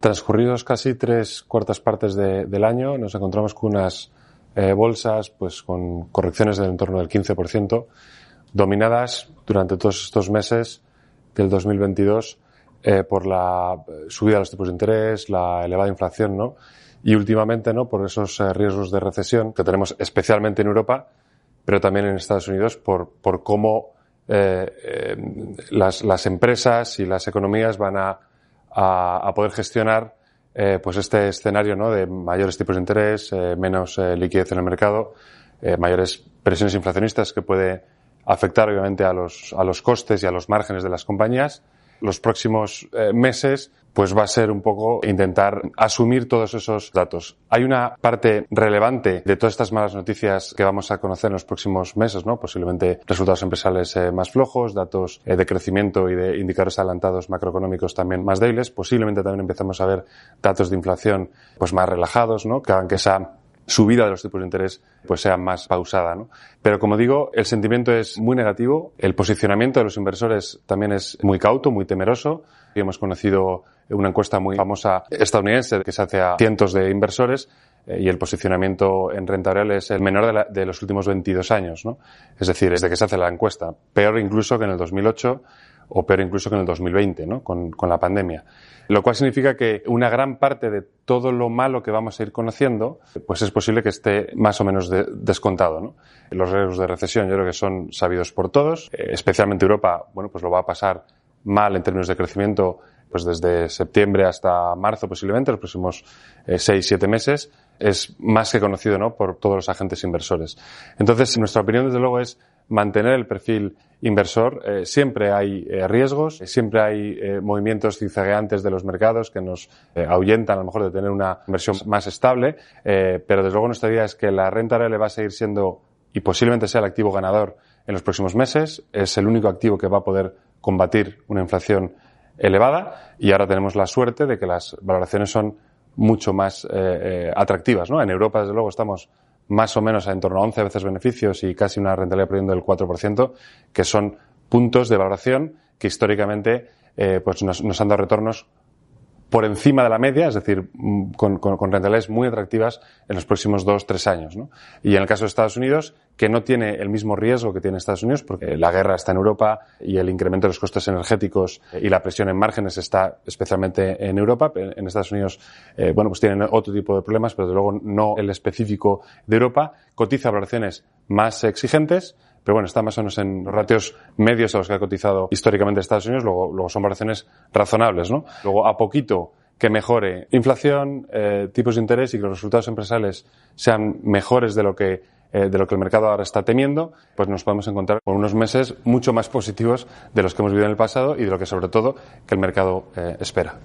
Transcurridos casi tres cuartas partes de- del año, nos encontramos con unas eh, bolsas pues con correcciones del entorno del 15%, dominadas durante todos estos meses del 2022 eh, por la eh, subida de los tipos de interés, la elevada inflación, ¿no? Y últimamente, ¿no? Por esos riesgos de recesión que tenemos especialmente en Europa, pero también en Estados Unidos por, por cómo eh, eh, las, las empresas y las economías van a, a, poder gestionar eh, pues este escenario ¿no? de mayores tipos de interés, menos liquidez en el mercado, mayores presiones inflacionistas que puede afectar obviamente a los, a los costes y a los márgenes de las compañías. Los próximos meses pues va a ser un poco intentar asumir todos esos datos. Hay una parte relevante de todas estas malas noticias que vamos a conocer en los próximos meses, ¿no? Posiblemente resultados empresariales eh, más flojos, datos eh, de crecimiento y de indicadores adelantados macroeconómicos también más débiles. Posiblemente también empezamos a ver datos de inflación pues más relajados, ¿no? Que hagan que esa subida de los tipos de interés pues sea más pausada, ¿no? Pero como digo, el sentimiento es muy negativo, el posicionamiento de los inversores también es muy cauto, muy temeroso. Hemos conocido una encuesta muy famosa estadounidense que se hace a cientos de inversores eh, y el posicionamiento en renta variable es el menor de, los últimos 22 años, ¿no? Es decir, desde que se hace la encuesta. Peor incluso que en el 2008 o peor incluso que en el 2020, ¿no? Con, la pandemia. Lo cual significa que una gran parte de todo lo malo que vamos a ir conociendo, pues es posible que esté más o menos de- descontado, ¿no? Los riesgos de recesión yo creo que son sabidos por todos, eh, especialmente Europa, bueno, pues lo va a pasar mal en términos de crecimiento, pues desde septiembre hasta marzo posiblemente, los próximos eh, seis, siete meses, es más que conocido, ¿no? Por todos los agentes inversores. Entonces, nuestra opinión, desde luego, es mantener el perfil inversor. Eh, siempre hay eh, riesgos, siempre hay movimientos zigzagueantes de los mercados que nos ahuyentan a lo mejor de tener una inversión más estable, pero desde luego nuestra idea es que la renta variable va a seguir siendo y posiblemente sea el activo ganador en los próximos meses. Es el único activo que va a poder combatir una inflación elevada y ahora tenemos la suerte de que las valoraciones son mucho más eh, eh, atractivas. ¿no? En Europa, desde luego, estamos más o menos en torno a 11 veces beneficios y casi una rentabilidad promedio del 4%, que son puntos de valoración que históricamente eh, pues nos han dado retornos por encima de la media, es decir, mm, con, con, con rentabilidades muy atractivas en los próximos dos, tres años. ¿no? Y en el caso de Estados Unidos, que no tiene el mismo riesgo que tiene Estados Unidos, porque la guerra está en Europa y el incremento de los costes energéticos y la presión en márgenes está especialmente en Europa. En Estados Unidos, eh, bueno, pues tienen otro tipo de problemas, pero desde luego no el específico de Europa. Cotiza valoraciones más exigentes, pero bueno, está más o menos en los ratios medios a los que ha cotizado históricamente Estados Unidos, luego, luego son valoraciones razonables, ¿no? Luego, a poquito que mejore inflación, eh, tipos de interés y que los resultados empresariales sean mejores de lo que eh, de lo que el mercado ahora está temiendo, pues nos podemos encontrar con unos meses mucho más positivos de los que hemos vivido en el pasado y de lo que sobre todo que el mercado eh, espera.